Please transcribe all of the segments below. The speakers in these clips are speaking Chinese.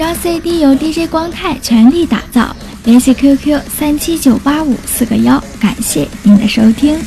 本张 CD 由 DJ 光泰全力打造，联系 QQ 三七九八五四个幺，感谢您的收听。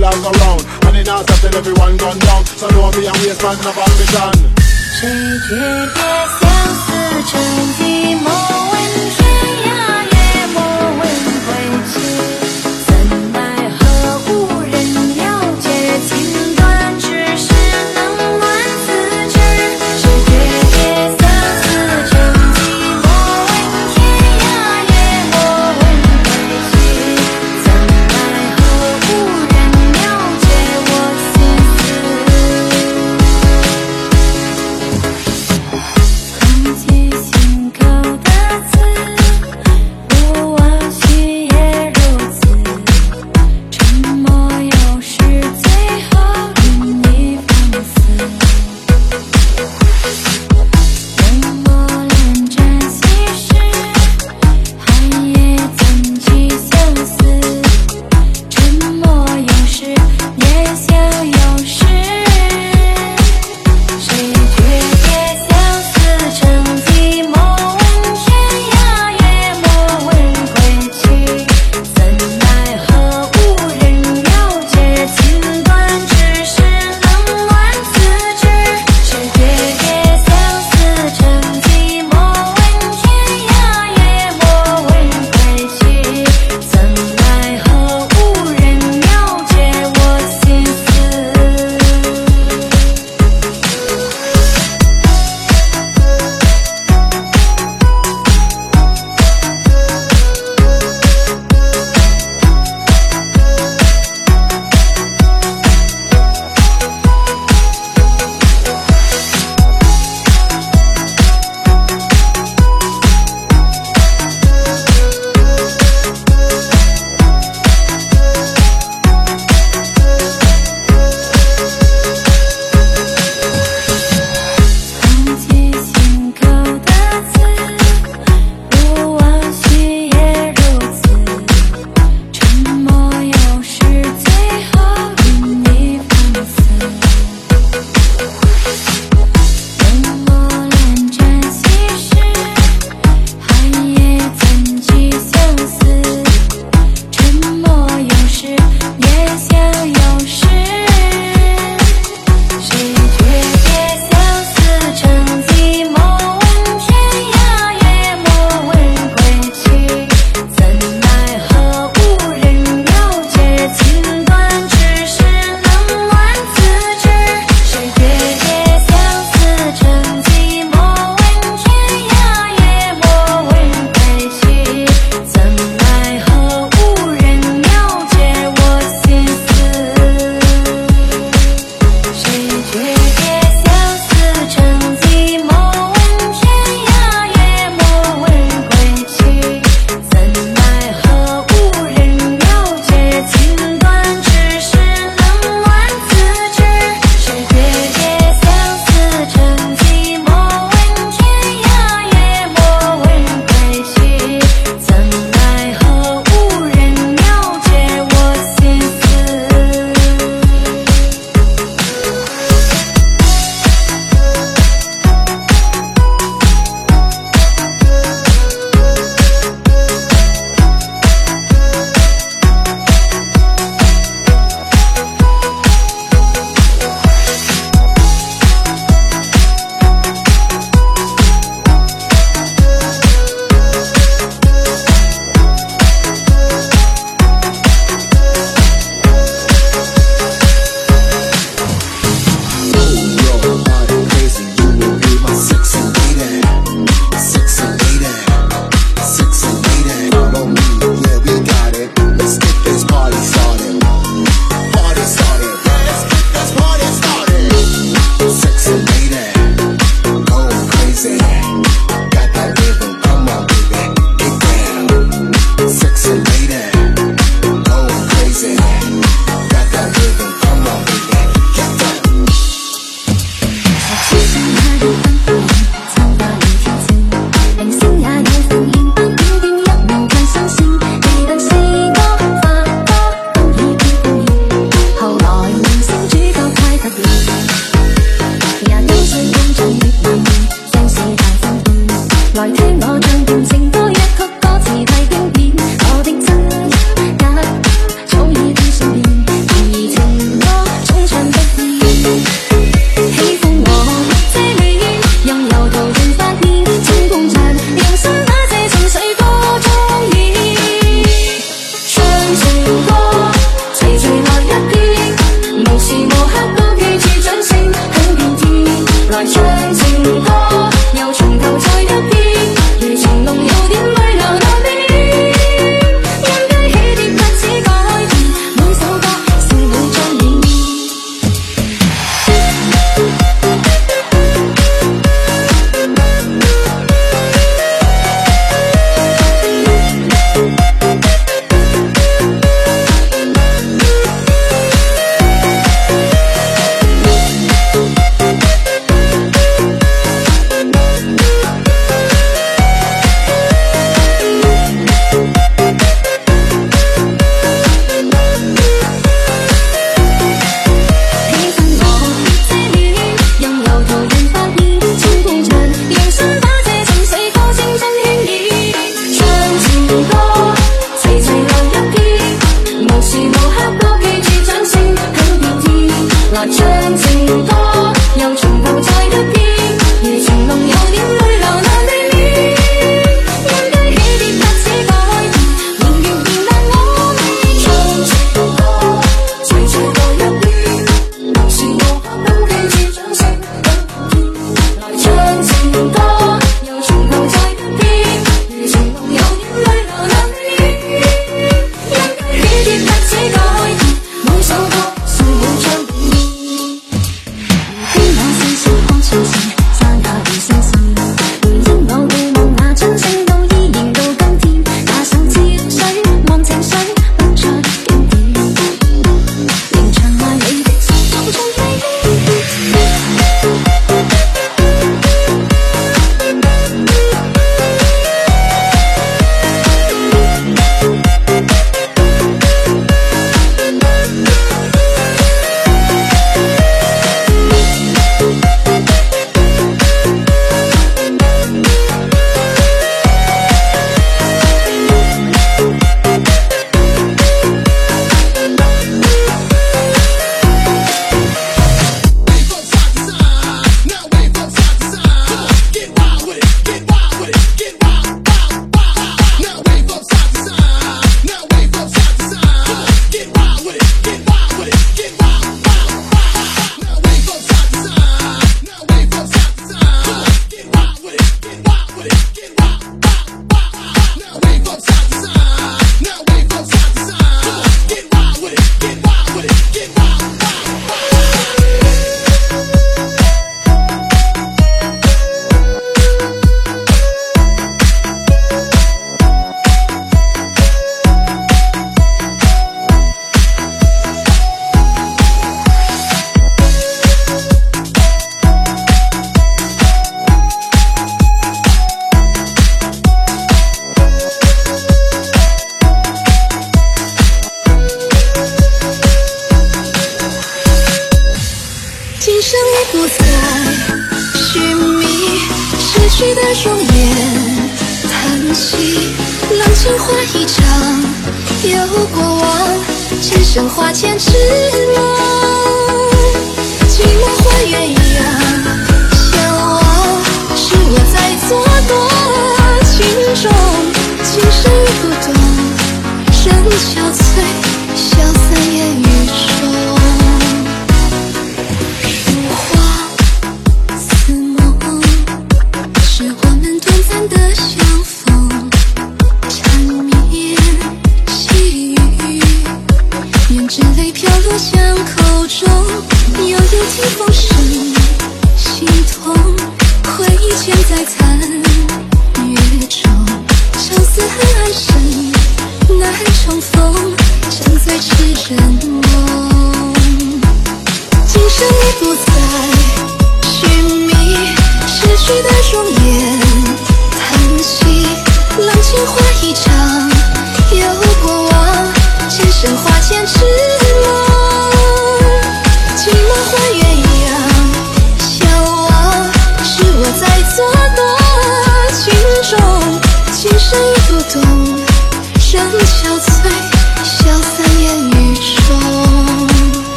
along around. And it in our till everyone gone down. So don't be a waste man, never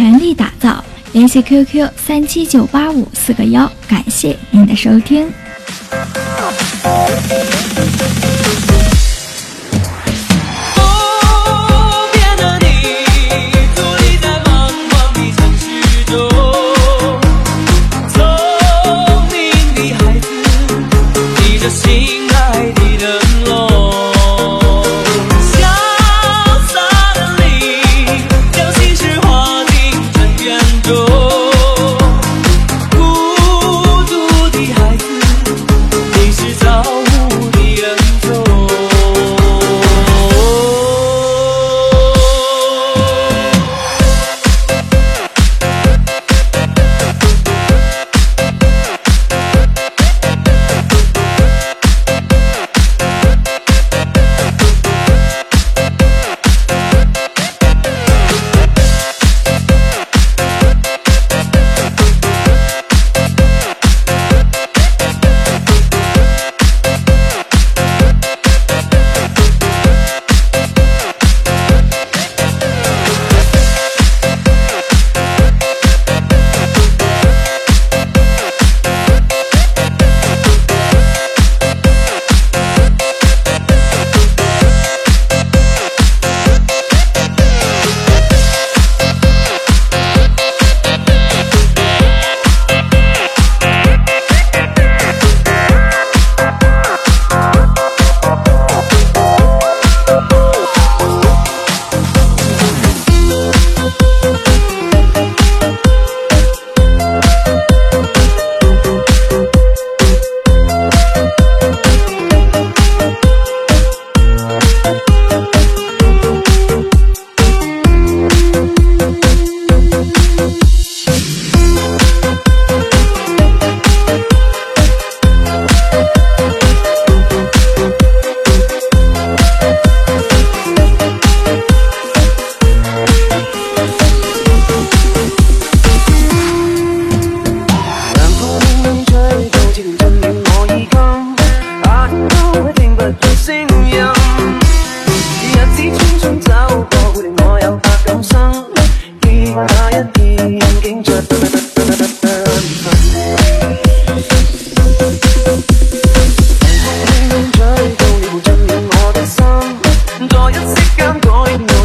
全力打造。联系 qq 三七九八五四个幺感谢您的收听。you're sick, I'm going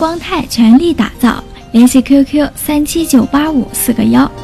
光泰全力打造联系 qq 三七九八五四个幺。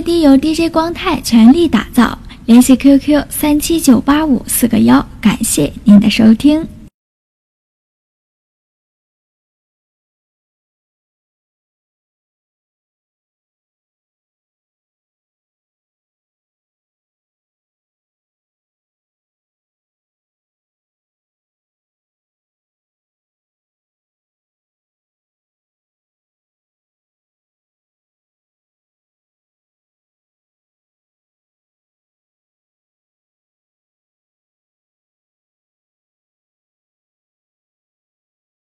本张 CD 由 DJ 光泰全力打造，联系 QQ 三七九八五四个幺，感谢您的收听。